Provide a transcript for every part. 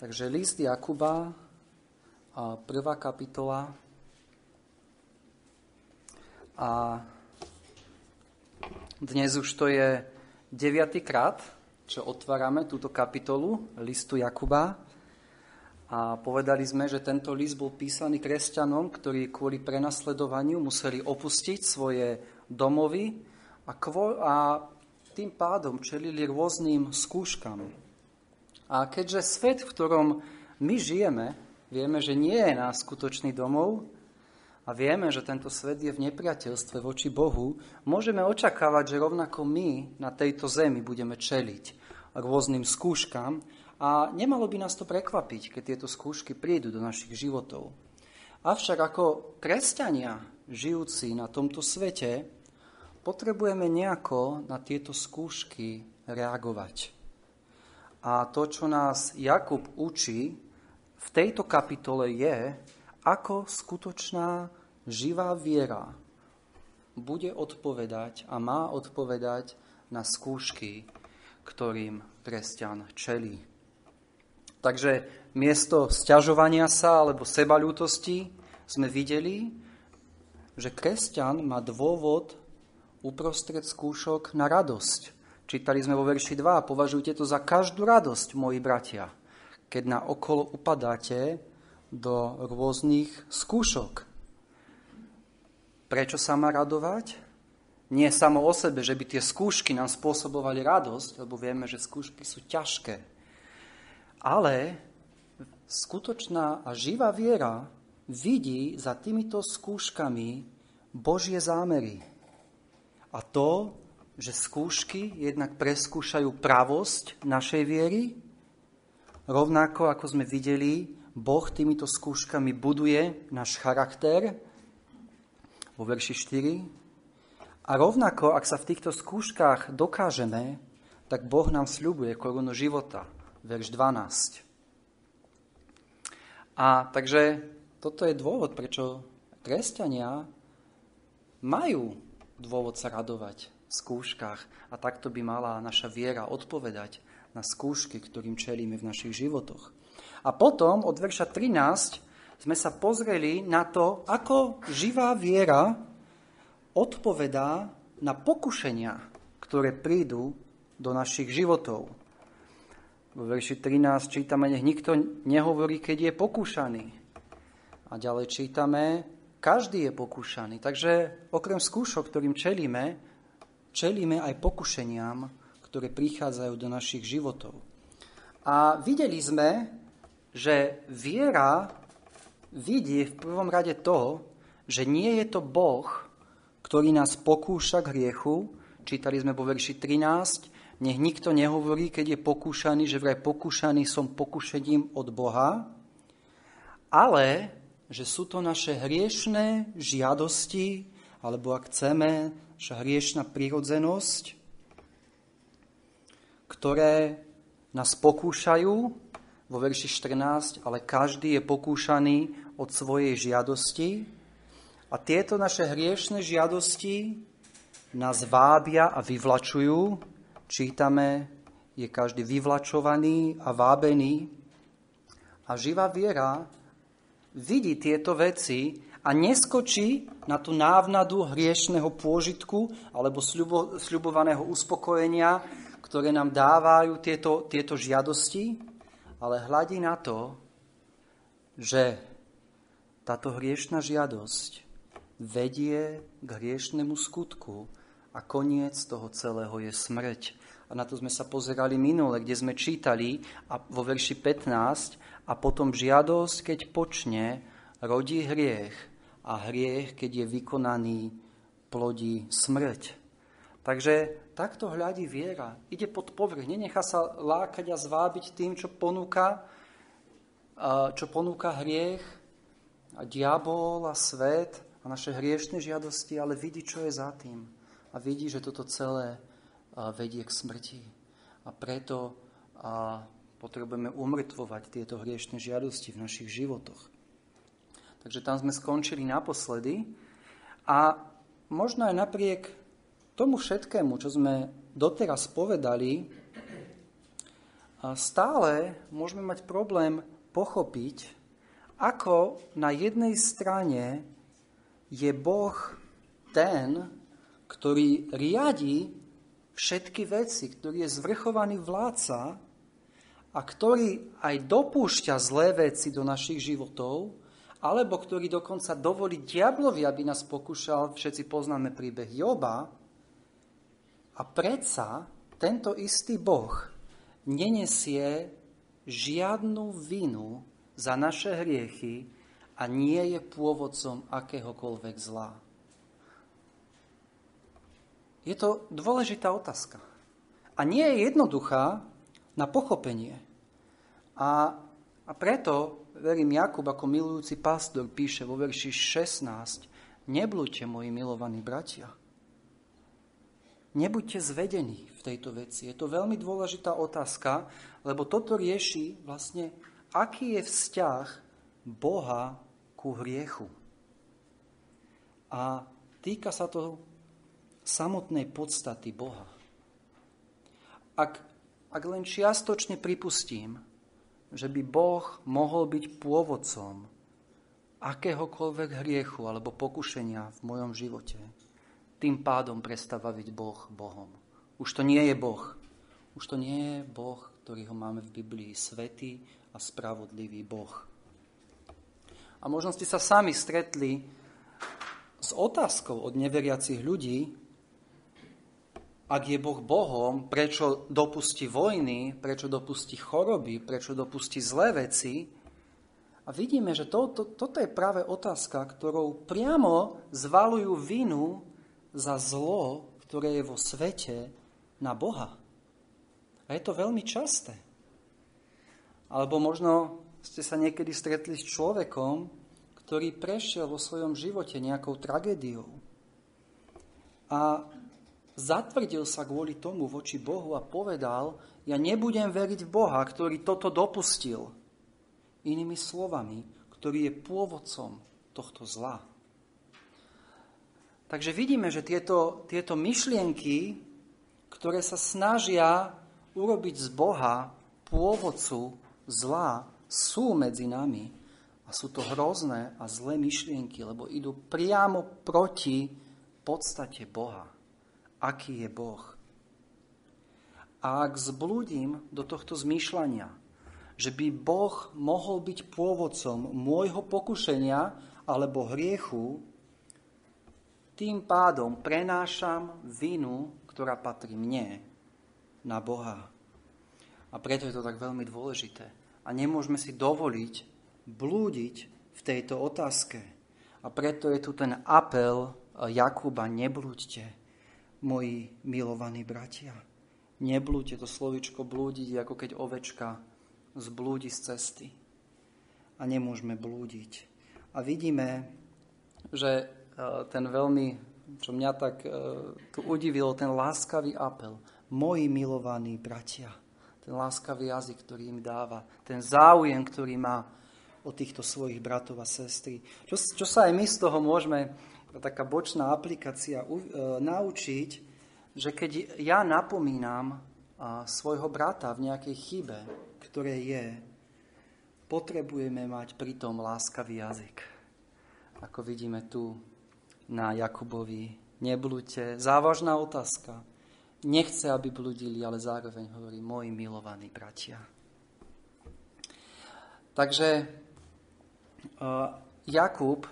Takže list Jakuba, prvá kapitola. A dnes už to je deviatýkrát, čo otvárame túto kapitolu listu Jakuba. A povedali sme, že tento list bol písaný kresťanom, ktorí kvôli prenasledovaniu museli opustiť svoje domovy a, kvo- a tým pádom čelili rôznym skúškam. A keďže svet, v ktorom my žijeme, vieme, že nie je náš skutočný domov a vieme, že tento svet je v nepriateľstve voči Bohu, môžeme očakávať, že rovnako my na tejto zemi budeme čeliť rôznym skúškam a nemalo by nás to prekvapiť, keď tieto skúšky prídu do našich životov. Avšak ako kresťania žijúci na tomto svete potrebujeme nejako na tieto skúšky reagovať. A to, čo nás Jakub učí v tejto kapitole je, ako skutočná živá viera bude odpovedať a má odpovedať na skúšky, ktorým kresťan čelí. Takže miesto sťažovania sa alebo sebalútosti sme videli, že kresťan má dôvod uprostred skúšok na radosť. Čítali sme vo verši 2, považujte to za každú radosť, moji bratia, keď na okolo upadáte do rôznych skúšok. Prečo sa má radovať? Nie samo o sebe, že by tie skúšky nám spôsobovali radosť, lebo vieme, že skúšky sú ťažké. Ale skutočná a živá viera vidí za týmito skúškami Božie zámery. A to, že skúšky jednak preskúšajú pravosť našej viery, rovnako ako sme videli, Boh týmito skúškami buduje náš charakter vo verši 4. A rovnako, ak sa v týchto skúškach dokážeme, tak Boh nám sľubuje korunu života, verš 12. A takže toto je dôvod, prečo kresťania majú dôvod sa radovať skúškach. A takto by mala naša viera odpovedať na skúšky, ktorým čelíme v našich životoch. A potom od verša 13 sme sa pozreli na to, ako živá viera odpovedá na pokušenia, ktoré prídu do našich životov. Vo verši 13 čítame, nech nikto nehovorí, keď je pokúšaný. A ďalej čítame, každý je pokúšaný. Takže okrem skúšok, ktorým čelíme, čelíme aj pokušeniam, ktoré prichádzajú do našich životov. A videli sme, že viera vidí v prvom rade to, že nie je to Boh, ktorý nás pokúša k hriechu. Čítali sme vo verši 13, nech nikto nehovorí, keď je pokúšaný, že vraj pokúšaný som pokušením od Boha, ale že sú to naše hriešné žiadosti, alebo ak chceme, naša hriešna prirodzenosť, ktoré nás pokúšajú vo verši 14, ale každý je pokúšaný od svojej žiadosti. A tieto naše hriešne žiadosti nás vábia a vyvlačujú. Čítame, je každý vyvlačovaný a vábený. A živá viera vidí tieto veci a neskočí na tú návnadu hriešného pôžitku alebo sľubo, sľubovaného uspokojenia, ktoré nám dávajú tieto, tieto žiadosti, ale hľadí na to, že táto hriešná žiadosť vedie k hriešnemu skutku a koniec toho celého je smrť. A na to sme sa pozerali minule, kde sme čítali a vo verši 15 a potom žiadosť, keď počne, rodí hriech a hriech, keď je vykonaný, plodí smrť. Takže takto hľadí viera. Ide pod povrch, nenechá sa lákať a zvábiť tým, čo ponúka, čo ponúka hriech a diabol a svet a naše hriešne žiadosti, ale vidí, čo je za tým. A vidí, že toto celé vedie k smrti. A preto potrebujeme umrtvovať tieto hriešne žiadosti v našich životoch. Takže tam sme skončili naposledy. A možno aj napriek tomu všetkému, čo sme doteraz povedali, stále môžeme mať problém pochopiť, ako na jednej strane je Boh ten, ktorý riadi všetky veci, ktorý je zvrchovaný vládca a ktorý aj dopúšťa zlé veci do našich životov, alebo ktorý dokonca dovolí diablovi, aby nás pokúšal, všetci poznáme príbeh Joba, a predsa tento istý Boh nenesie žiadnu vinu za naše hriechy a nie je pôvodcom akéhokoľvek zla. Je to dôležitá otázka. A nie je jednoduchá na pochopenie. A, a preto, verím, Jakub ako milujúci pastor píše vo verši 16, neblúďte, moji milovaní bratia. Nebuďte zvedení v tejto veci. Je to veľmi dôležitá otázka, lebo toto rieši vlastne, aký je vzťah Boha ku hriechu. A týka sa to samotnej podstaty Boha. Ak, ak len čiastočne pripustím, že by Boh mohol byť pôvodcom akéhokoľvek hriechu alebo pokušenia v mojom živote, tým pádom prestáva byť Boh Bohom. Už to nie je Boh. Už to nie je Boh, ktorý ho máme v Biblii, svetý a spravodlivý Boh. A možno ste sa sami stretli s otázkou od neveriacich ľudí, ak je Boh Bohom, prečo dopustí vojny, prečo dopustí choroby, prečo dopustí zlé veci. A vidíme, že to, to, toto je práve otázka, ktorou priamo zvalujú vinu za zlo, ktoré je vo svete, na Boha. A je to veľmi časté. Alebo možno ste sa niekedy stretli s človekom, ktorý prešiel vo svojom živote nejakou tragédiou. A zatvrdil sa kvôli tomu voči Bohu a povedal, ja nebudem veriť v Boha, ktorý toto dopustil. Inými slovami, ktorý je pôvodcom tohto zla. Takže vidíme, že tieto, tieto myšlienky, ktoré sa snažia urobiť z Boha pôvodcu zla, sú medzi nami. A sú to hrozné a zlé myšlienky, lebo idú priamo proti podstate Boha. Aký je Boh? A ak zblúdim do tohto zmýšľania, že by Boh mohol byť pôvodcom môjho pokušenia alebo hriechu, tým pádom prenášam vinu, ktorá patrí mne, na Boha. A preto je to tak veľmi dôležité. A nemôžeme si dovoliť blúdiť v tejto otázke. A preto je tu ten apel Jakuba, neblúďte, moji milovaní bratia. Neblúďte, to slovičko blúdiť, ako keď ovečka zblúdi z cesty. A nemôžeme blúdiť. A vidíme, že ten veľmi, čo mňa tak e, tu udivilo, ten láskavý apel. Moji milovaní bratia. Ten láskavý jazyk, ktorý im dáva. Ten záujem, ktorý má o týchto svojich bratov a sestry. Čo, čo sa aj my z toho môžeme, taká bočná aplikácia, uh, naučiť, že keď ja napomínam uh, svojho brata v nejakej chybe, ktoré je, potrebujeme mať pritom láskavý jazyk. Ako vidíme tu na Jakubovi. Neblúďte. Závažná otázka. Nechce, aby bludili, ale zároveň hovorí, moji milovaní bratia. Takže uh, Jakub,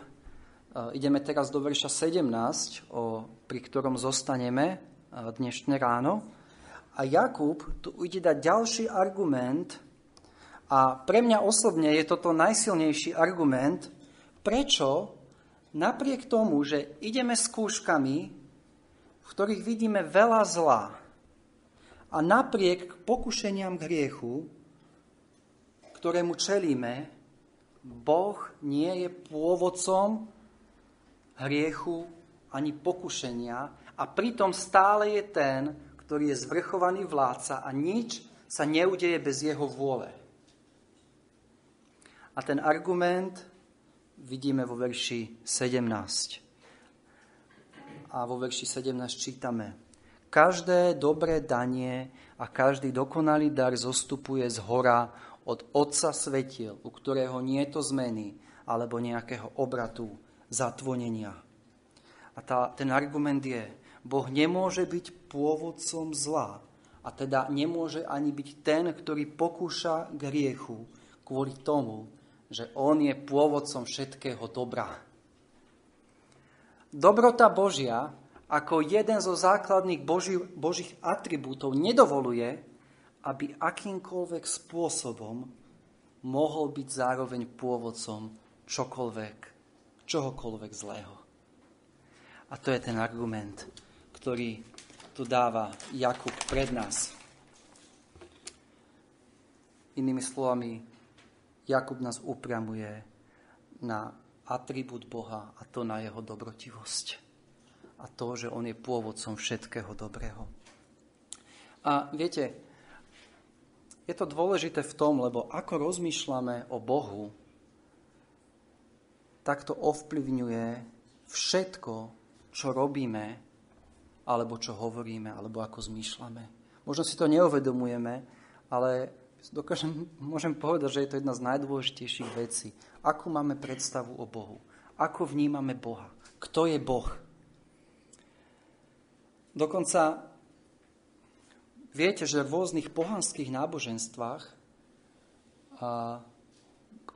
ideme teraz do verša 17, o, pri ktorom zostaneme uh, dnešné ráno. A Jakub tu ide dať ďalší argument a pre mňa osobne je toto najsilnejší argument, prečo napriek tomu, že ideme skúškami, v ktorých vidíme veľa zla a napriek pokušeniam k hriechu, ktorému čelíme, Boh nie je pôvodcom hriechu ani pokušenia a pritom stále je ten, ktorý je zvrchovaný vládca a nič sa neudeje bez jeho vôle. A ten argument vidíme vo verši 17. A vo verši 17 čítame. Každé dobré danie a každý dokonalý dar zostupuje z hora od Otca svetiel, u ktorého nie je to zmeny alebo nejakého obratu, zatvonenia. A tá, ten argument je, Boh nemôže byť pôvodcom zla a teda nemôže ani byť ten, ktorý pokúša k hriechu kvôli tomu, že On je pôvodcom všetkého dobra. Dobrota Božia ako jeden zo základných Boží, Božích atribútov nedovoluje, aby akýmkoľvek spôsobom mohol byť zároveň pôvodcom čokoľvek, čohokoľvek zlého. A to je ten argument, ktorý tu dáva Jakub pred nás. Inými slovami, Jakub nás upriamuje na atribút Boha a to na jeho dobrotivosť a to, že on je pôvodcom všetkého dobrého. A viete, je to dôležité v tom, lebo ako rozmýšľame o Bohu, tak to ovplyvňuje všetko, čo robíme, alebo čo hovoríme, alebo ako zmýšľame. Možno si to neuvedomujeme, ale dokážem, môžem povedať, že je to jedna z najdôležitejších vecí. Ako máme predstavu o Bohu? Ako vnímame Boha? Kto je Boh? Dokonca viete, že v rôznych pohanských náboženstvách,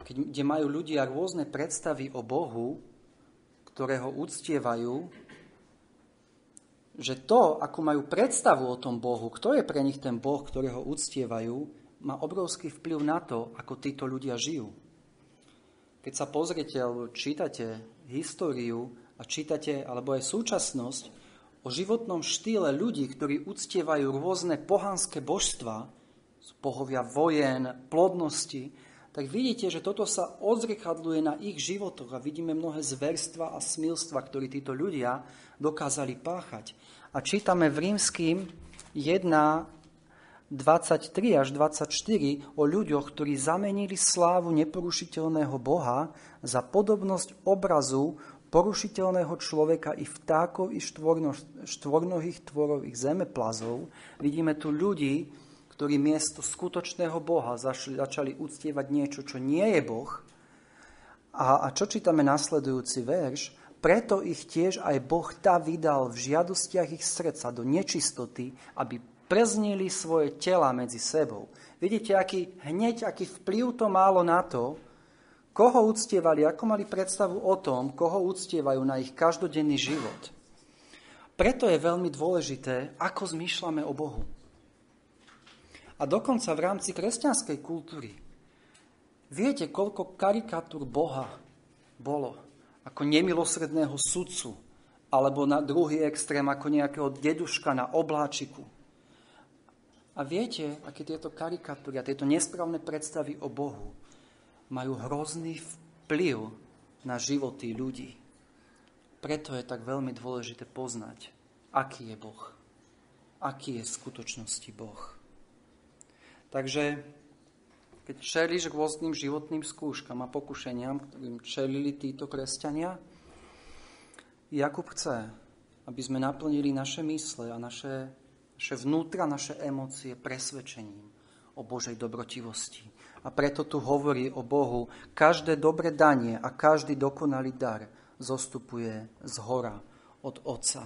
keď, kde majú ľudia rôzne predstavy o Bohu, ktoré ho uctievajú, že to, ako majú predstavu o tom Bohu, kto je pre nich ten Boh, ktorého uctievajú, má obrovský vplyv na to, ako títo ľudia žijú. Keď sa pozriete alebo čítate históriu a čítate alebo aj súčasnosť, o životnom štýle ľudí, ktorí uctievajú rôzne pohanské božstva, pohovia vojen, plodnosti, tak vidíte, že toto sa odzrkadluje na ich životoch a vidíme mnohé zverstva a smilstva, ktorí títo ľudia dokázali páchať. A čítame v rímským 1, 23 až 24 o ľuďoch, ktorí zamenili slávu neporušiteľného Boha za podobnosť obrazu porušiteľného človeka i vtákov, i štvorno, štvornohých tvorových zemeplazov. Vidíme tu ľudí, ktorí miesto skutočného Boha začali uctievať niečo, čo nie je Boh. A, a čo čítame nasledujúci verš? Preto ich tiež aj Boh tá vydal v žiadostiach ich srdca do nečistoty, aby preznili svoje tela medzi sebou. Vidíte, aký, hneď aký vplyv to málo na to, Koho uctievali, ako mali predstavu o tom, koho uctievajú na ich každodenný život. Preto je veľmi dôležité, ako zmýšľame o Bohu. A dokonca v rámci kresťanskej kultúry viete, koľko karikatúr Boha bolo ako nemilosredného sudcu, alebo na druhý extrém ako nejakého deduška na obláčiku. A viete, aké tieto karikatúry a tieto nesprávne predstavy o Bohu majú hrozný vplyv na životy ľudí. Preto je tak veľmi dôležité poznať, aký je Boh. Aký je v skutočnosti Boh. Takže keď čelíš rôznym životným skúškam a pokušeniam, ktorým čelili títo kresťania, Jakub chce, aby sme naplnili naše mysle a naše, naše vnútra, naše emócie presvedčením o Božej dobrotivosti. A preto tu hovorí o Bohu, každé dobre danie a každý dokonalý dar zostupuje z hora od Otca.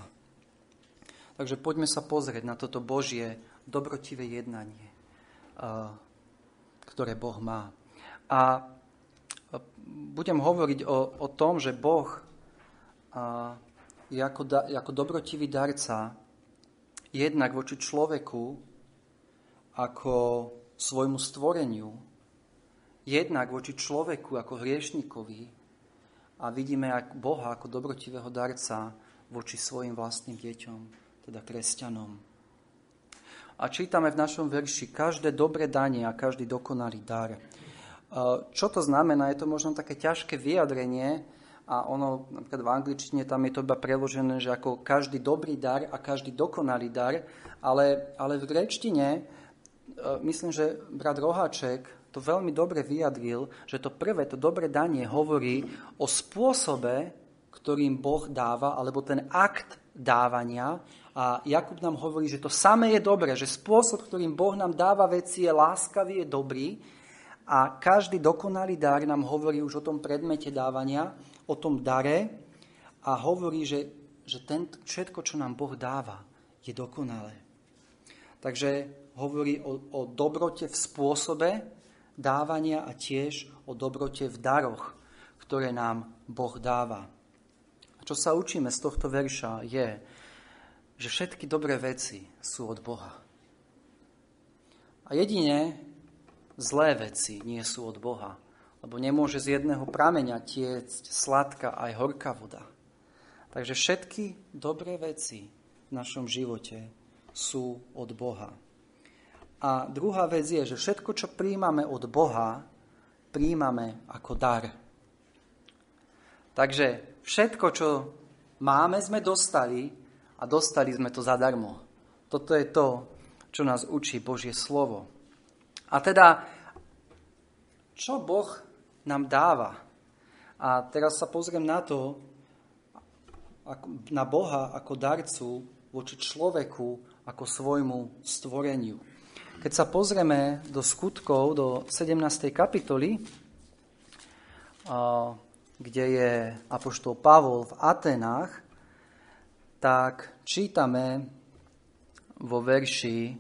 Takže poďme sa pozrieť na toto Božie dobrotivé jednanie, ktoré Boh má. A budem hovoriť o, o tom, že Boh je ako, da, ako dobrotivý darca jednak voči človeku ako svojmu stvoreniu, jednak voči človeku ako hriešnikovi a vidíme ak Boha ako dobrotivého darca voči svojim vlastným deťom, teda kresťanom. A čítame v našom verši každé dobré danie a každý dokonalý dar. Čo to znamená? Je to možno také ťažké vyjadrenie a ono, napríklad v angličtine tam je to iba preložené, že ako každý dobrý dar a každý dokonalý dar, ale, ale v gréčtine myslím, že brat Roháček to veľmi dobre vyjadril, že to prvé, to dobre danie hovorí o spôsobe, ktorým Boh dáva, alebo ten akt dávania. A Jakub nám hovorí, že to samé je dobré, že spôsob, ktorým Boh nám dáva veci, je láskavý, je dobrý. A každý dokonalý dar nám hovorí už o tom predmete dávania, o tom dare a hovorí, že, že ten, všetko, čo nám Boh dáva, je dokonalé. Takže hovorí o, o dobrote v spôsobe dávania a tiež o dobrote v daroch, ktoré nám Boh dáva. A čo sa učíme z tohto verša je, že všetky dobré veci sú od Boha. A jedine zlé veci nie sú od Boha, lebo nemôže z jedného prameňa tiecť sladká aj horká voda. Takže všetky dobré veci v našom živote sú od Boha. A druhá vec je, že všetko, čo príjmame od Boha, príjmame ako dar. Takže všetko, čo máme, sme dostali a dostali sme to zadarmo. Toto je to, čo nás učí Božie slovo. A teda, čo Boh nám dáva? A teraz sa pozriem na to, na Boha ako darcu voči človeku ako svojmu stvoreniu. Keď sa pozrieme do skutkov, do 17. kapitoly, kde je apoštol Pavol v Atenách, tak čítame vo verši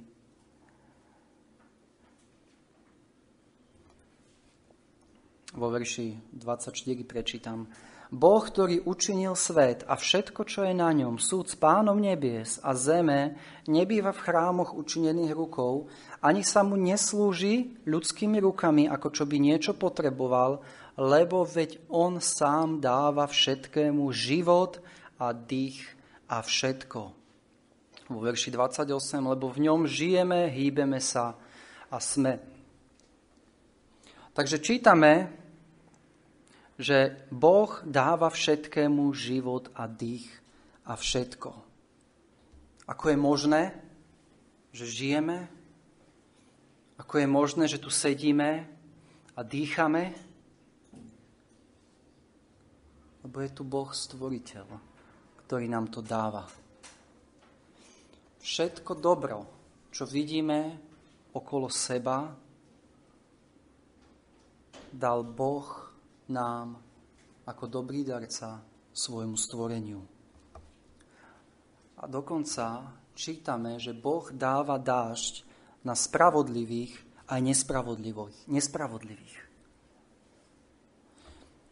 vo verši 24 prečítam. Boh, ktorý učinil svet a všetko, čo je na ňom, súd s pánom nebies a zeme, nebýva v chrámoch učinených rukou, ani sa mu neslúži ľudskými rukami, ako čo by niečo potreboval, lebo veď on sám dáva všetkému život a dých a všetko. Vo verši 28, lebo v ňom žijeme, hýbeme sa a sme. Takže čítame, že Boh dáva všetkému život a dých a všetko. Ako je možné, že žijeme? Ako je možné, že tu sedíme a dýchame? Lebo je tu Boh stvoriteľ ktorý nám to dáva. Všetko dobro, čo vidíme okolo seba, dal Boh nám ako dobrý darca svojmu stvoreniu. A dokonca čítame, že Boh dáva dážď na spravodlivých aj nespravodlivých. nespravodlivých.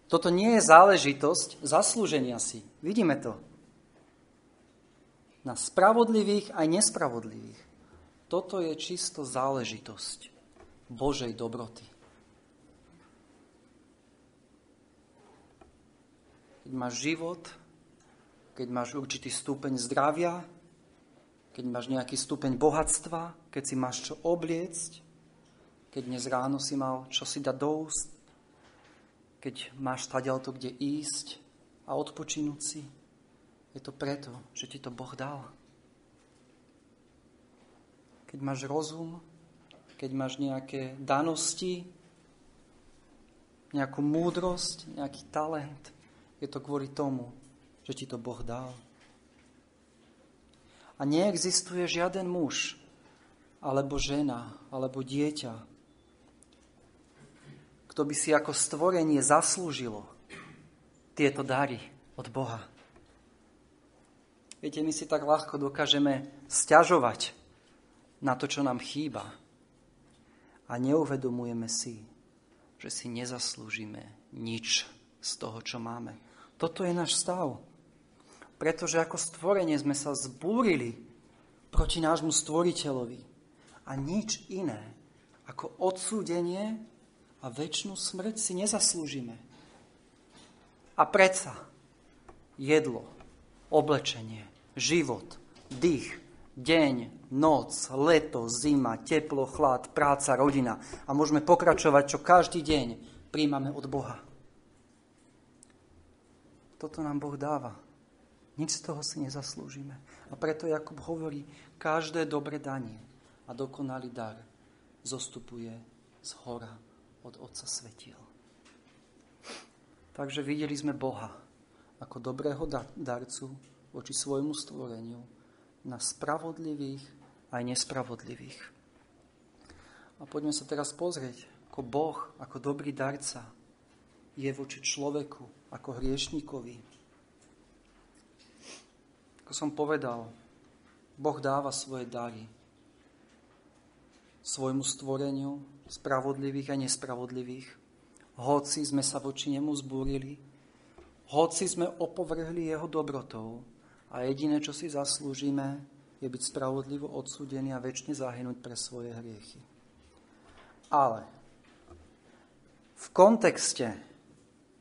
Toto nie je záležitosť zaslúženia si. Vidíme to na spravodlivých aj nespravodlivých. Toto je čisto záležitosť Božej dobroty. Keď máš život, keď máš určitý stupeň zdravia, keď máš nejaký stupeň bohatstva, keď si máš čo obliecť, keď dnes ráno si mal čo si dať do úst, keď máš to, kde ísť a odpočinúť si, je to preto, že ti to Boh dal. Keď máš rozum, keď máš nejaké danosti, nejakú múdrosť, nejaký talent, je to kvôli tomu, že ti to Boh dal. A neexistuje žiaden muž, alebo žena, alebo dieťa, kto by si ako stvorenie zaslúžilo tieto dary od Boha. Viete, my si tak ľahko dokážeme stiažovať na to, čo nám chýba. A neuvedomujeme si, že si nezaslúžime nič z toho, čo máme. Toto je náš stav. Pretože ako stvorenie sme sa zbúrili proti nášmu stvoriteľovi. A nič iné ako odsúdenie a väčšinu smrť si nezaslúžime. A predsa jedlo, oblečenie, život, dých, deň, noc, leto, zima, teplo, chlad, práca, rodina. A môžeme pokračovať, čo každý deň príjmame od Boha. Toto nám Boh dáva. Nič z toho si nezaslúžime. A preto Jakub hovorí, každé dobre danie a dokonalý dar zostupuje z hora od Otca Svetiel. Takže videli sme Boha ako dobrého darcu voči svojmu stvoreniu na spravodlivých aj nespravodlivých. A poďme sa teraz pozrieť, ako Boh, ako dobrý darca, je voči človeku, ako hriešnikovi. Ako som povedal, Boh dáva svoje dary svojmu stvoreniu, spravodlivých a nespravodlivých. Hoci sme sa voči nemu zbúrili, hoci sme opovrhli jeho dobrotou a jediné, čo si zaslúžime, je byť spravodlivo odsúdený a väčšine zahynúť pre svoje hriechy. Ale v kontexte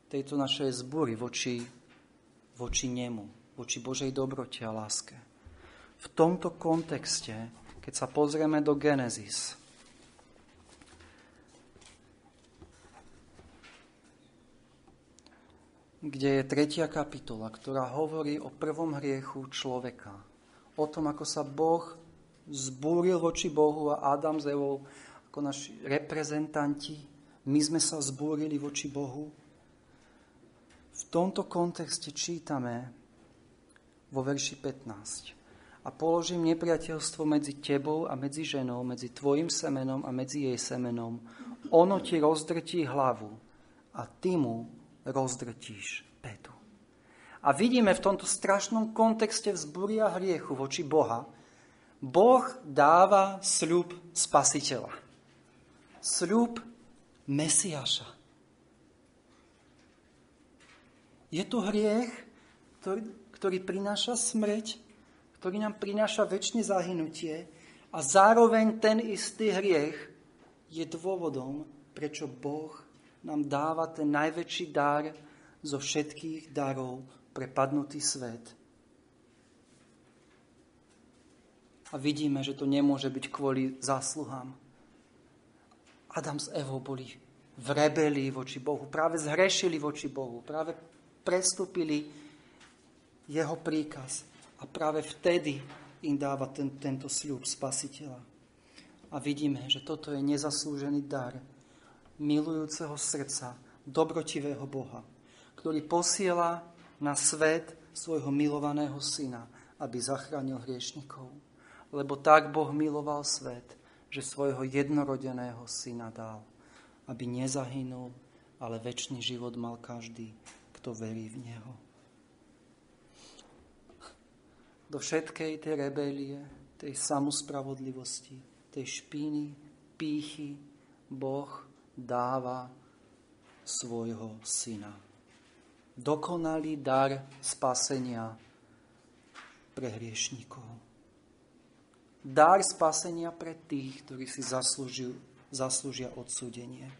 tejto našej zbúry voči, voči nemu, voči Božej dobrote a láske, v tomto kontexte, keď sa pozrieme do Genesis, kde je tretia kapitola, ktorá hovorí o prvom hriechu človeka. O tom, ako sa Boh zbúril voči Bohu a Adam s Evou ako naši reprezentanti. My sme sa zbúrili voči Bohu. V tomto kontexte čítame vo verši 15. A položím nepriateľstvo medzi tebou a medzi ženou, medzi tvojim semenom a medzi jej semenom. Ono ti rozdrtí hlavu a ty mu rozdrtíš petu. A vidíme v tomto strašnom kontexte vzbúry a hriechu voči Boha, Boh dáva sľub spasiteľa. Sľub Mesiaša. Je to hriech, ktorý, ktorý prináša smrť, ktorý nám prináša väčšie zahynutie a zároveň ten istý hriech je dôvodom, prečo Boh nám dáva ten najväčší dar zo všetkých darov pre padnutý svet. A vidíme, že to nemôže byť kvôli zásluhám. Adam s Evou boli v rebelii voči Bohu, práve zhrešili voči Bohu, práve prestúpili jeho príkaz a práve vtedy im dáva ten, tento sľub spasiteľa. A vidíme, že toto je nezaslúžený dar, milujúceho srdca, dobrotivého Boha, ktorý posiela na svet svojho milovaného syna, aby zachránil hriešnikov. Lebo tak Boh miloval svet, že svojho jednorodeného syna dal, aby nezahynul, ale väčší život mal každý, kto verí v Neho. Do všetkej tej rebelie, tej samuspravodlivosti, tej špíny, pýchy, Boh dáva svojho syna. Dokonalý dar spasenia pre hriešníkov. Dar spasenia pre tých, ktorí si zaslúžia, zaslúžia odsúdenie.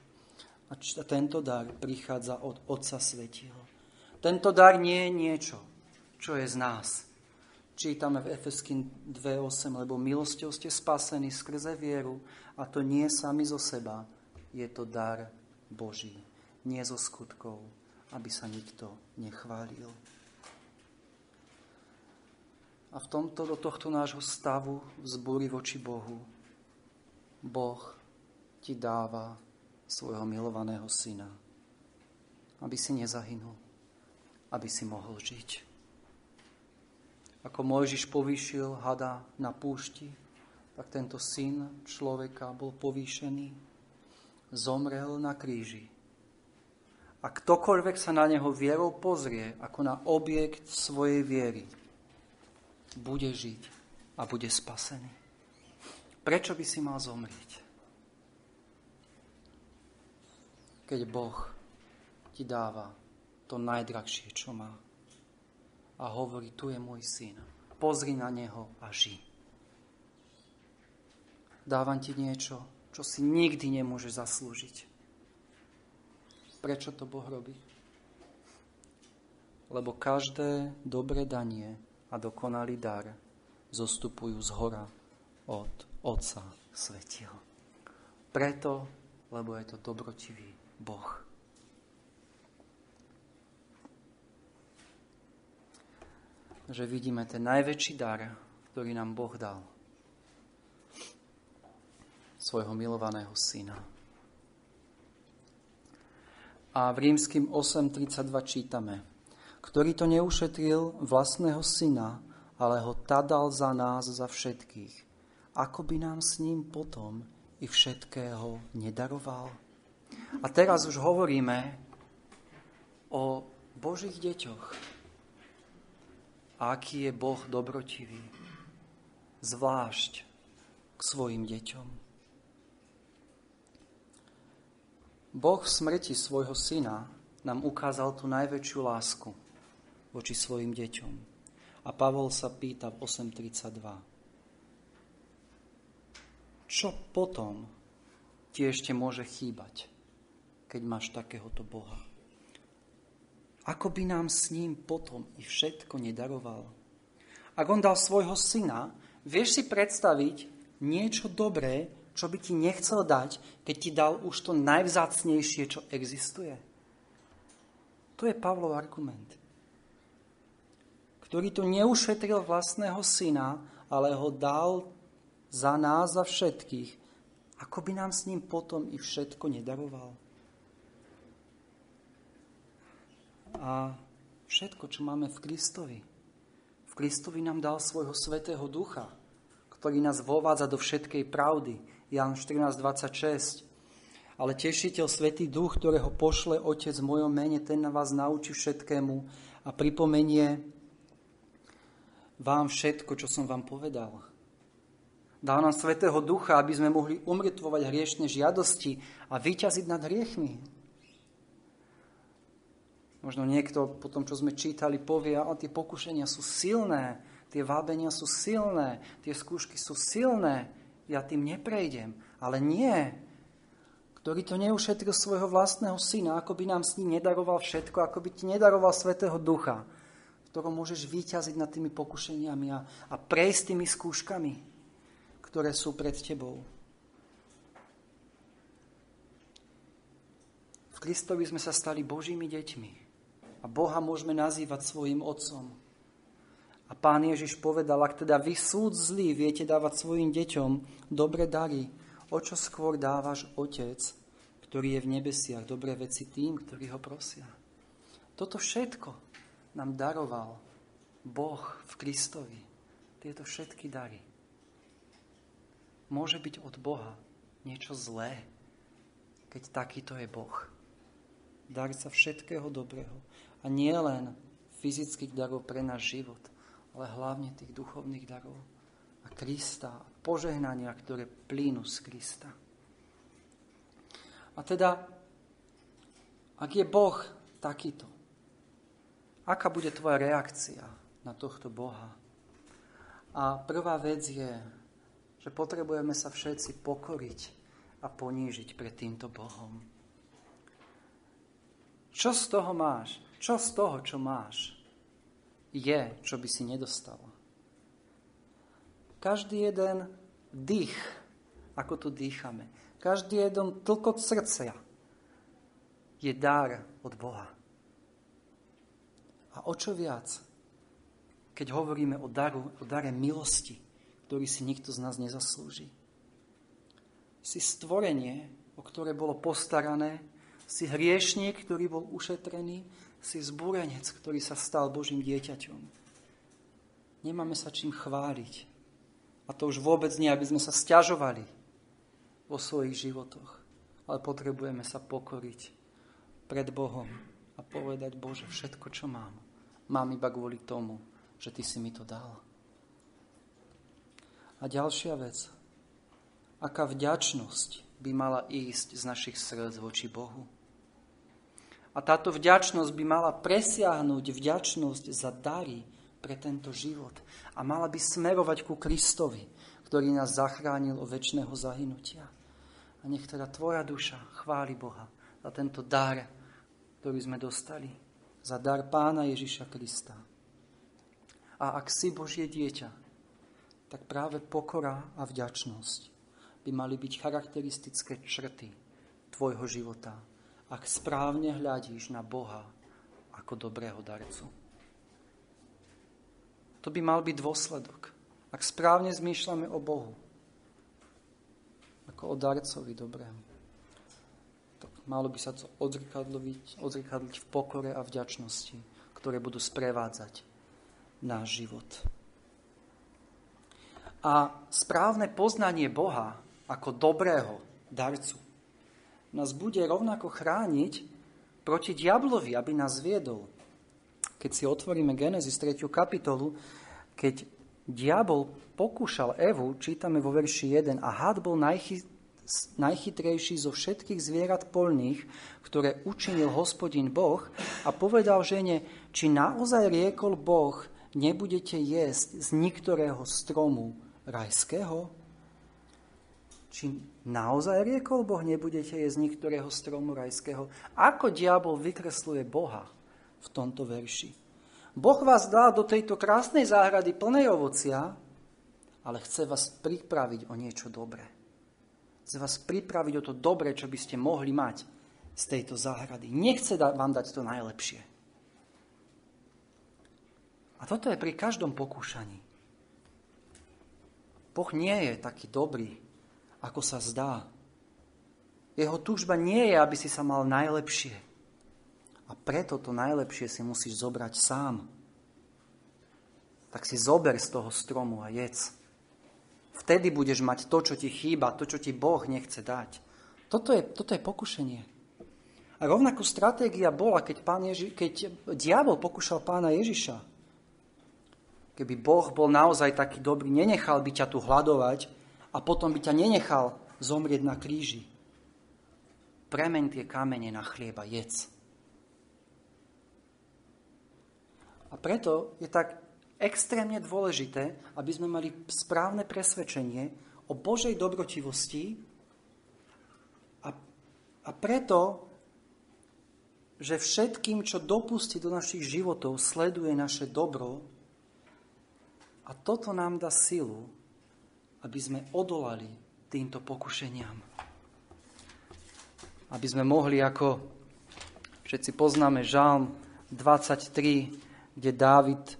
A tento dar prichádza od Otca Svetieho. Tento dar nie je niečo, čo je z nás. Čítame v Efeským 2.8, lebo milosťou ste spasení skrze vieru a to nie sami zo seba, je to dar Boží, nie zo skutkov, aby sa nikto nechválil. A v tomto, do tohto nášho stavu vzbúry voči Bohu, Boh ti dáva svojho milovaného syna, aby si nezahynul, aby si mohol žiť. Ako Mojžiš povýšil hada na púšti, tak tento syn človeka bol povýšený zomrel na kríži. A ktokoľvek sa na neho vierou pozrie ako na objekt svojej viery, bude žiť a bude spasený. Prečo by si mal zomrieť? Keď Boh ti dáva to najdrahšie, čo má. A hovorí, tu je môj syn. Pozri na neho a ži. Dávam ti niečo, čo si nikdy nemôže zaslúžiť. Prečo to Boh robí? Lebo každé dobré danie a dokonalý dar zostupujú z hora od Otca Svetieho. Preto, lebo je to dobrotivý Boh. Že vidíme ten najväčší dar, ktorý nám Boh dal svojho milovaného syna. A v rímským 8.32 čítame, ktorý to neušetril vlastného syna, ale ho tadal za nás, za všetkých. Ako by nám s ním potom i všetkého nedaroval? A teraz už hovoríme o Božích deťoch. A aký je Boh dobrotivý, zvlášť k svojim deťom. Boh v smrti svojho syna nám ukázal tú najväčšiu lásku – voči svojim deťom. A Pavol sa pýta v 8.32. Čo potom ti ešte môže chýbať, keď máš takéhoto Boha? Ako by nám s ním potom i všetko nedaroval? Ak on dal svojho syna, vieš si predstaviť niečo dobré, čo by ti nechcel dať, keď ti dal už to najvzácnejšie, čo existuje? To je Pavlov argument ktorý to neušetril vlastného syna, ale ho dal za nás, za všetkých, ako by nám s ním potom i všetko nedaroval? A všetko, čo máme v Kristovi. V Kristovi nám dal svojho svetého ducha, ktorý nás vovádza do všetkej pravdy. Jan 14.26. Ale tešiteľ Svetý Duch, ktorého pošle Otec v mojom mene, ten na vás naučí všetkému a pripomenie vám všetko, čo som vám povedal. Dal nám Svetého Ducha, aby sme mohli umrtvovať hriešne žiadosti a vyťaziť nad hriechmi. Možno niekto po tom, čo sme čítali, povie, a tie pokušenia sú silné, tie vábenia sú silné, tie skúšky sú silné, ja tým neprejdem. Ale nie. Ktorý to neušetril svojho vlastného syna, ako by nám s ním nedaroval všetko, ako by ti nedaroval Svetého Ducha ktorom môžeš vyťaziť nad tými pokušeniami a, a prejsť tými skúškami, ktoré sú pred tebou. V Kristovi sme sa stali Božími deťmi a Boha môžeme nazývať svojim Otcom. A pán Ježiš povedal, ak teda vy súd zlý viete dávať svojim deťom dobre dary, o čo skôr dávaš Otec, ktorý je v nebesiach, dobré veci tým, ktorí ho prosia. Toto všetko nám daroval Boh v Kristovi. Tieto všetky dary. Môže byť od Boha niečo zlé, keď takýto je Boh. Dar sa všetkého dobrého. A nie len fyzických darov pre náš život, ale hlavne tých duchovných darov a Krista a požehnania, ktoré plínu z Krista. A teda, ak je Boh takýto, Aká bude tvoja reakcia na tohto Boha? A prvá vec je, že potrebujeme sa všetci pokoriť a ponížiť pred týmto Bohom. Čo z toho máš? Čo z toho, čo máš, je, čo by si nedostal? Každý jeden dých, ako tu dýchame, každý jeden tlkot srdcia je dar od Boha. A o čo viac, keď hovoríme o, daru, o dare milosti, ktorý si nikto z nás nezaslúži. Si stvorenie, o ktoré bolo postarané, si hriešník, ktorý bol ušetrený, si zbúrenec, ktorý sa stal Božím dieťaťom. Nemáme sa čím chváliť. A to už vôbec nie, aby sme sa stiažovali vo svojich životoch. Ale potrebujeme sa pokoriť pred Bohom a povedať, Bože, všetko, čo mám, mám iba kvôli tomu, že Ty si mi to dal. A ďalšia vec. Aká vďačnosť by mala ísť z našich srdc voči Bohu? A táto vďačnosť by mala presiahnuť vďačnosť za dary pre tento život. A mala by smerovať ku Kristovi, ktorý nás zachránil od väčšného zahynutia. A nech teda tvoja duša chváli Boha za tento dar, ktorý sme dostali za dar pána Ježiša Krista. A ak si Božie dieťa, tak práve pokora a vďačnosť by mali byť charakteristické črty tvojho života, ak správne hľadíš na Boha ako dobrého darcu. To by mal byť dôsledok. Ak správne zmýšľame o Bohu, ako o darcovi dobrému, malo by sa to odzrkadliť, odzrkadliť v pokore a vďačnosti, ktoré budú sprevádzať náš život. A správne poznanie Boha ako dobrého darcu nás bude rovnako chrániť proti diablovi, aby nás viedol. Keď si otvoríme Genesis 3. kapitolu, keď diabol pokúšal Evu, čítame vo verši 1, a had bol najchy, najchytrejší zo všetkých zvierat polných, ktoré učinil hospodin Boh a povedal žene, či naozaj riekol Boh, nebudete jesť z niektorého stromu rajského? Či naozaj riekol Boh, nebudete jesť z niektorého stromu rajského? Ako diabol vykresluje Boha v tomto verši? Boh vás dal do tejto krásnej záhrady plnej ovocia, ale chce vás pripraviť o niečo dobré. Chce vás pripraviť o to dobré, čo by ste mohli mať z tejto záhrady. Nechce vám dať to najlepšie. A toto je pri každom pokúšaní. Boh nie je taký dobrý, ako sa zdá. Jeho túžba nie je, aby si sa mal najlepšie. A preto to najlepšie si musíš zobrať sám. Tak si zober z toho stromu a jedz. Vtedy budeš mať to, čo ti chýba, to, čo ti Boh nechce dať. Toto je, toto je pokušenie. A rovnakú stratégia bola, keď, pán Ježi, keď diabol pokúšal pána Ježiša. Keby Boh bol naozaj taký dobrý, nenechal by ťa tu hľadovať, a potom by ťa nenechal zomrieť na kríži. Premen tie kamene na chlieba, jedz. A preto je tak extrémne dôležité, aby sme mali správne presvedčenie o Božej dobrotivosti a, a preto, že všetkým, čo dopustí do našich životov, sleduje naše dobro a toto nám dá silu, aby sme odolali týmto pokušeniam. Aby sme mohli, ako všetci poznáme, Žálm 23, kde Dávid eh,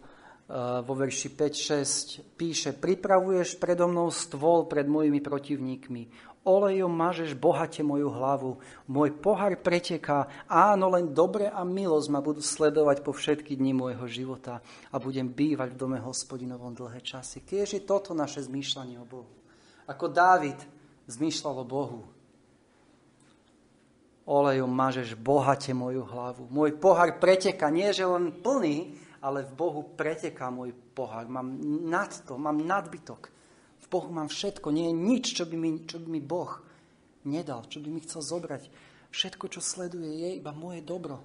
vo verši 5-6 píše Pripravuješ predo mnou stôl pred mojimi protivníkmi. Olejom mažeš bohate moju hlavu. Môj pohár preteká. Áno, len dobre a milosť ma budú sledovať po všetky dni môjho života a budem bývať v dome hospodinovom dlhé časy. Kiež je toto naše zmýšľanie o Bohu. Ako Dávid zmýšľal o Bohu. Olejom mažeš bohate moju hlavu. Môj pohár preteká, nie že len plný, ale v Bohu preteká môj pohár. Mám nad to, mám nadbytok. Bohu mám všetko. Nie je nič, čo by, mi, čo by mi Boh nedal, čo by mi chcel zobrať. Všetko, čo sleduje, je iba moje dobro.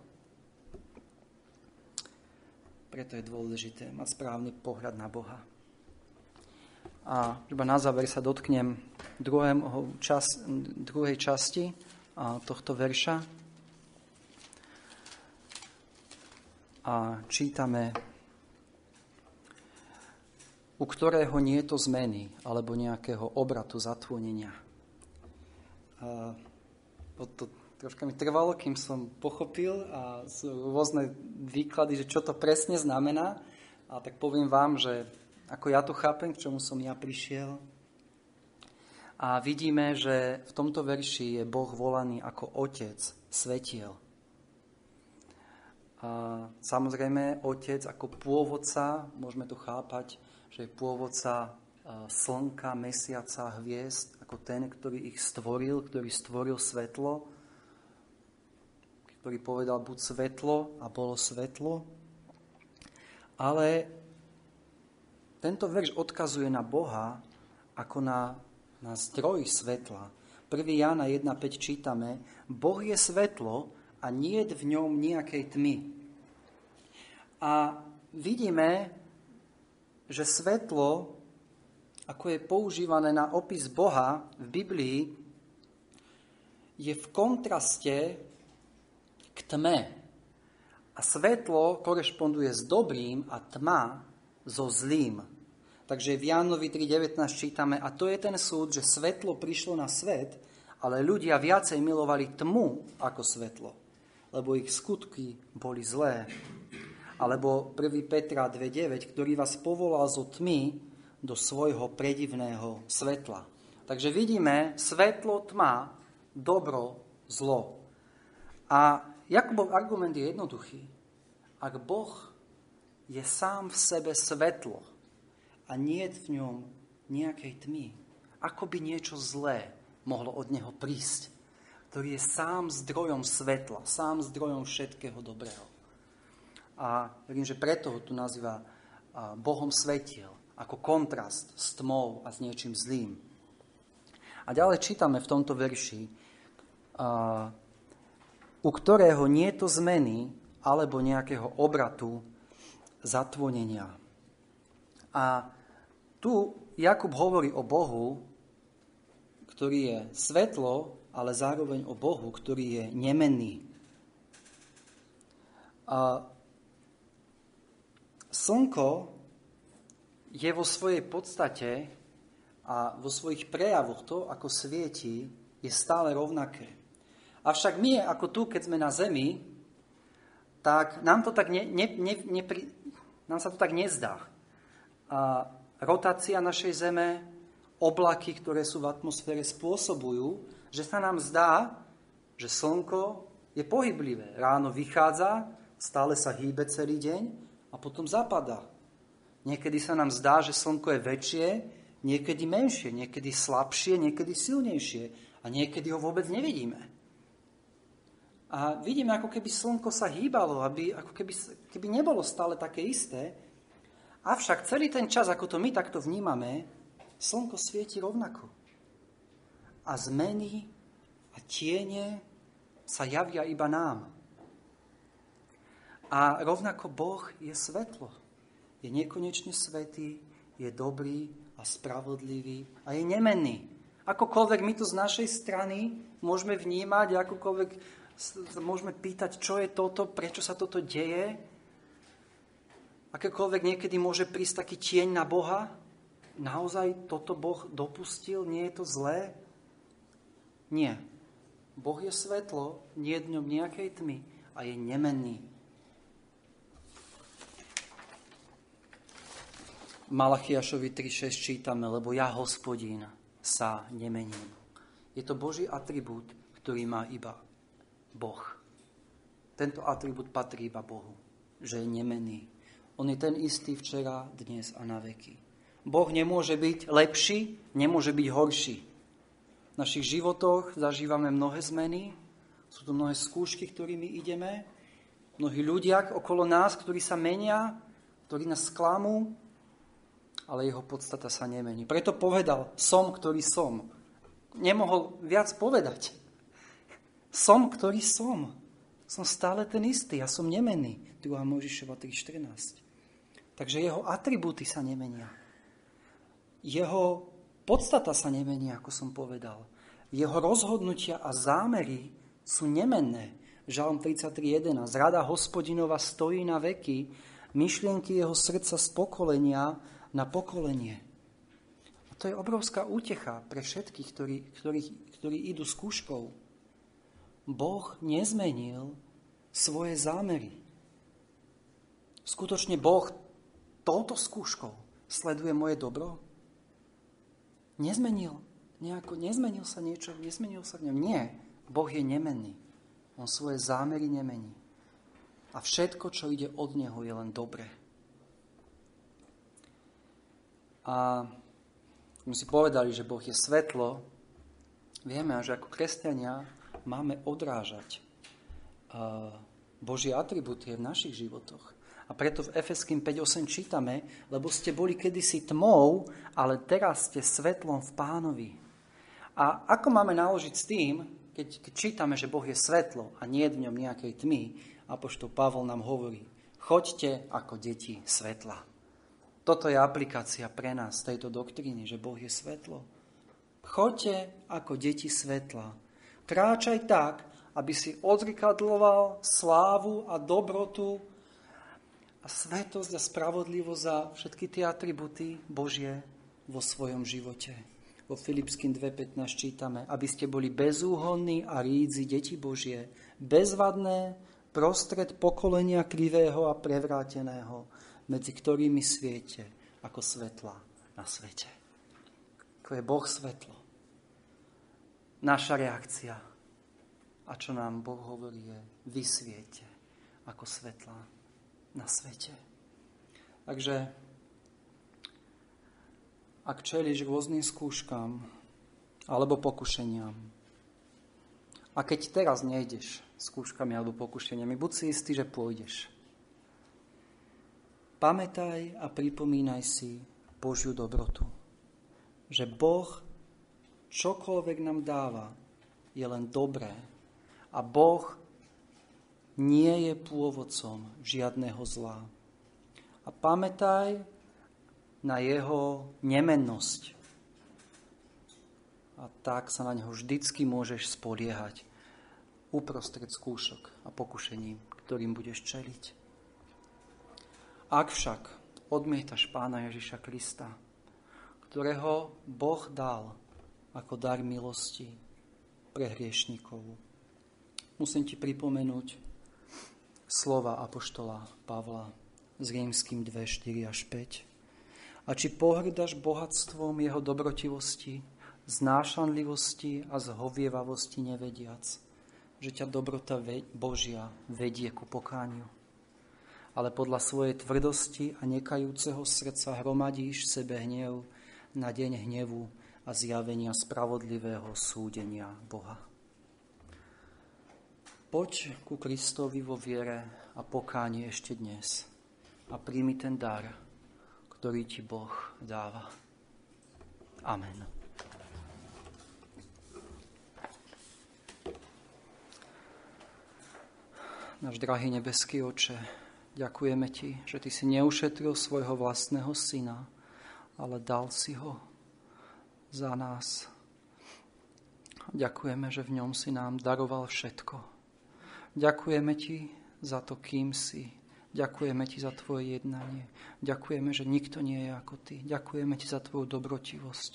Preto je dôležité mať správny pohľad na Boha. A iba na záver sa dotknem čas, druhej časti tohto verša. A čítame u ktorého nie je to zmeny alebo nejakého obratu zatvonenia. A to troška mi trvalo, kým som pochopil a sú rôzne výklady, že čo to presne znamená. A tak poviem vám, že ako ja to chápem, k čomu som ja prišiel. A vidíme, že v tomto verši je Boh volaný ako Otec svetiel. A samozrejme, Otec ako pôvodca, môžeme to chápať že je pôvodca slnka, mesiaca, hviezd, ako ten, ktorý ich stvoril, ktorý stvoril svetlo, ktorý povedal buď svetlo a bolo svetlo. Ale tento verš odkazuje na Boha ako na, na zdroj svetla. 1. Jána 1.5 čítame, Boh je svetlo a nie je v ňom nejakej tmy. A vidíme, že svetlo, ako je používané na opis Boha v Biblii, je v kontraste k tme. A svetlo korešponduje s dobrým a tma so zlým. Takže v Jánovi 3.19 čítame, a to je ten súd, že svetlo prišlo na svet, ale ľudia viacej milovali tmu ako svetlo, lebo ich skutky boli zlé alebo 1. Petra 2.9, ktorý vás povolal zo tmy do svojho predivného svetla. Takže vidíme svetlo, tma, dobro, zlo. A Jakubov argument je jednoduchý. Ak Boh je sám v sebe svetlo a nie je v ňom nejakej tmy, ako by niečo zlé mohlo od neho prísť, ktorý je sám zdrojom svetla, sám zdrojom všetkého dobrého. A verím, že preto ho tu nazýva Bohom svetiel, ako kontrast s tmou a s niečím zlým. A ďalej čítame v tomto verši, u ktorého nie je to zmeny alebo nejakého obratu zatvonenia. A tu Jakub hovorí o Bohu, ktorý je svetlo, ale zároveň o Bohu, ktorý je nemenný. A slnko je vo svojej podstate a vo svojich prejavoch to, ako svieti, je stále rovnaké. Avšak my, ako tu, keď sme na Zemi, tak nám, to tak ne, ne, ne, ne, nám sa to tak nezdá. A rotácia našej Zeme, oblaky, ktoré sú v atmosfére, spôsobujú, že sa nám zdá, že Slnko je pohyblivé. Ráno vychádza, stále sa hýbe celý deň a potom zapadá. Niekedy sa nám zdá, že Slnko je väčšie, niekedy menšie, niekedy slabšie, niekedy silnejšie a niekedy ho vôbec nevidíme. A vidíme, ako keby slnko sa hýbalo, aby, ako keby, keby nebolo stále také isté. Avšak celý ten čas, ako to my takto vnímame, slnko svieti rovnako. A zmeny a tiene sa javia iba nám. A rovnako Boh je svetlo. Je nekonečne svetý, je dobrý a spravodlivý a je nemenný. Akokoľvek my tu z našej strany môžeme vnímať, akokoľvek môžeme pýtať, čo je toto, prečo sa toto deje, akékoľvek niekedy môže prísť taký tieň na Boha, naozaj toto Boh dopustil, nie je to zlé? Nie. Boh je svetlo, nie je dňom nejakej tmy a je nemenný. Malachiašovi 3.6 čítame, lebo ja, hospodín, sa nemením. Je to Boží atribút, ktorý má iba Boh. Tento atribút patrí iba Bohu, že je nemenný. On je ten istý včera, dnes a na veky. Boh nemôže byť lepší, nemôže byť horší. V našich životoch zažívame mnohé zmeny, sú tu mnohé skúšky, ktorými ideme, mnohí ľudia okolo nás, ktorí sa menia, ktorí nás sklamú, ale jeho podstata sa nemení. Preto povedal, som, ktorý som. Nemohol viac povedať. Som, ktorý som. Som stále ten istý, ja som nemenný. 2. Možišova 3.14. Takže jeho atribúty sa nemenia. Jeho podstata sa nemenia, ako som povedal. Jeho rozhodnutia a zámery sú nemenné. Žalm 33.11. Rada hospodinova stojí na veky, myšlienky jeho srdca z pokolenia na pokolenie. A to je obrovská útecha pre všetkých, ktorí, ktorí, ktorí idú s kúškou. Boh nezmenil svoje zámery. Skutočne Boh touto skúškou sleduje moje dobro? Nezmenil. Nejako, nezmenil sa niečo, nezmenil sa v ňom. Nie. Boh je nemenný. On svoje zámery nemení. A všetko, čo ide od Neho, je len dobré. A my si povedali, že Boh je svetlo, vieme, že ako kresťania máme odrážať Božie atribúty v našich životoch. A preto v Efeským 5.8 čítame, lebo ste boli kedysi tmou, ale teraz ste svetlom v pánovi. A ako máme naložiť s tým, keď, keď čítame, že Boh je svetlo a nie je v ňom nejakej tmy, apoštol Pavol nám hovorí, choďte ako deti svetla. Toto je aplikácia pre nás tejto doktríny, že Boh je svetlo. Choďte ako deti svetla. Kráčaj tak, aby si odzrkadloval slávu a dobrotu a svetosť a spravodlivosť za všetky tie atributy Božie vo svojom živote. Vo Filipským 2.15 čítame, aby ste boli bezúhonní a rídzi deti Božie, bezvadné, prostred pokolenia krivého a prevráteného, medzi ktorými sviete ako svetla na svete. Ako je Boh svetlo. Naša reakcia. A čo nám Boh hovorí je, vysviete ako svetla na svete. Takže ak čelíš rôznym skúškam alebo pokušeniam, a keď teraz nejdeš skúškami alebo pokušeniami, buď si istý, že pôjdeš. Pamätaj a pripomínaj si Božiu dobrotu. Že Boh čokoľvek nám dáva, je len dobré. A Boh nie je pôvodcom žiadneho zla. A pamätaj na jeho nemennosť. A tak sa na neho vždycky môžeš spoliehať uprostred skúšok a pokušení, ktorým budeš čeliť. Ak však odmietaš pána Ježiša Krista, ktorého Boh dal ako dar milosti pre hriešnikov, musím ti pripomenúť slova Apoštola Pavla z rímským 2, 4 až 5. A či pohrdaš bohatstvom jeho dobrotivosti, znášanlivosti a zhovievavosti nevediac, že ťa dobrota Božia vedie ku pokániu. Ale podľa svojej tvrdosti a nekajúceho srdca hromadíš sebe hnev na deň hnevu a zjavenia spravodlivého súdenia Boha. Poď ku Kristovi vo viere a pokáni ešte dnes a príjmi ten dar, ktorý ti Boh dáva. Amen. Náš drahý nebeský oče, ďakujeme ti, že ty si neušetril svojho vlastného syna, ale dal si ho za nás. Ďakujeme, že v ňom si nám daroval všetko. Ďakujeme ti za to, kým si, Ďakujeme Ti za Tvoje jednanie. Ďakujeme, že nikto nie je ako Ty. Ďakujeme Ti za Tvoju dobrotivosť,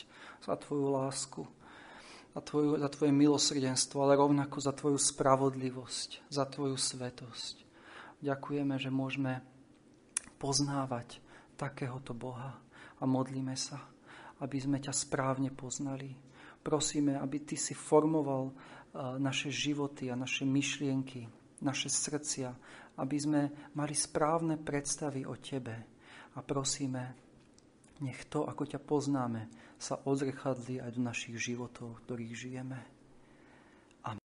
za Tvoju lásku, za, tvoju, za Tvoje milosrdenstvo, ale rovnako za Tvoju spravodlivosť, za Tvoju svetosť. Ďakujeme, že môžeme poznávať takéhoto Boha a modlíme sa, aby sme ťa správne poznali. Prosíme, aby Ty si formoval naše životy a naše myšlienky, naše srdcia, aby sme mali správne predstavy o Tebe. A prosíme, nech to, ako ťa poznáme, sa odrechadli aj do našich životov, v ktorých žijeme.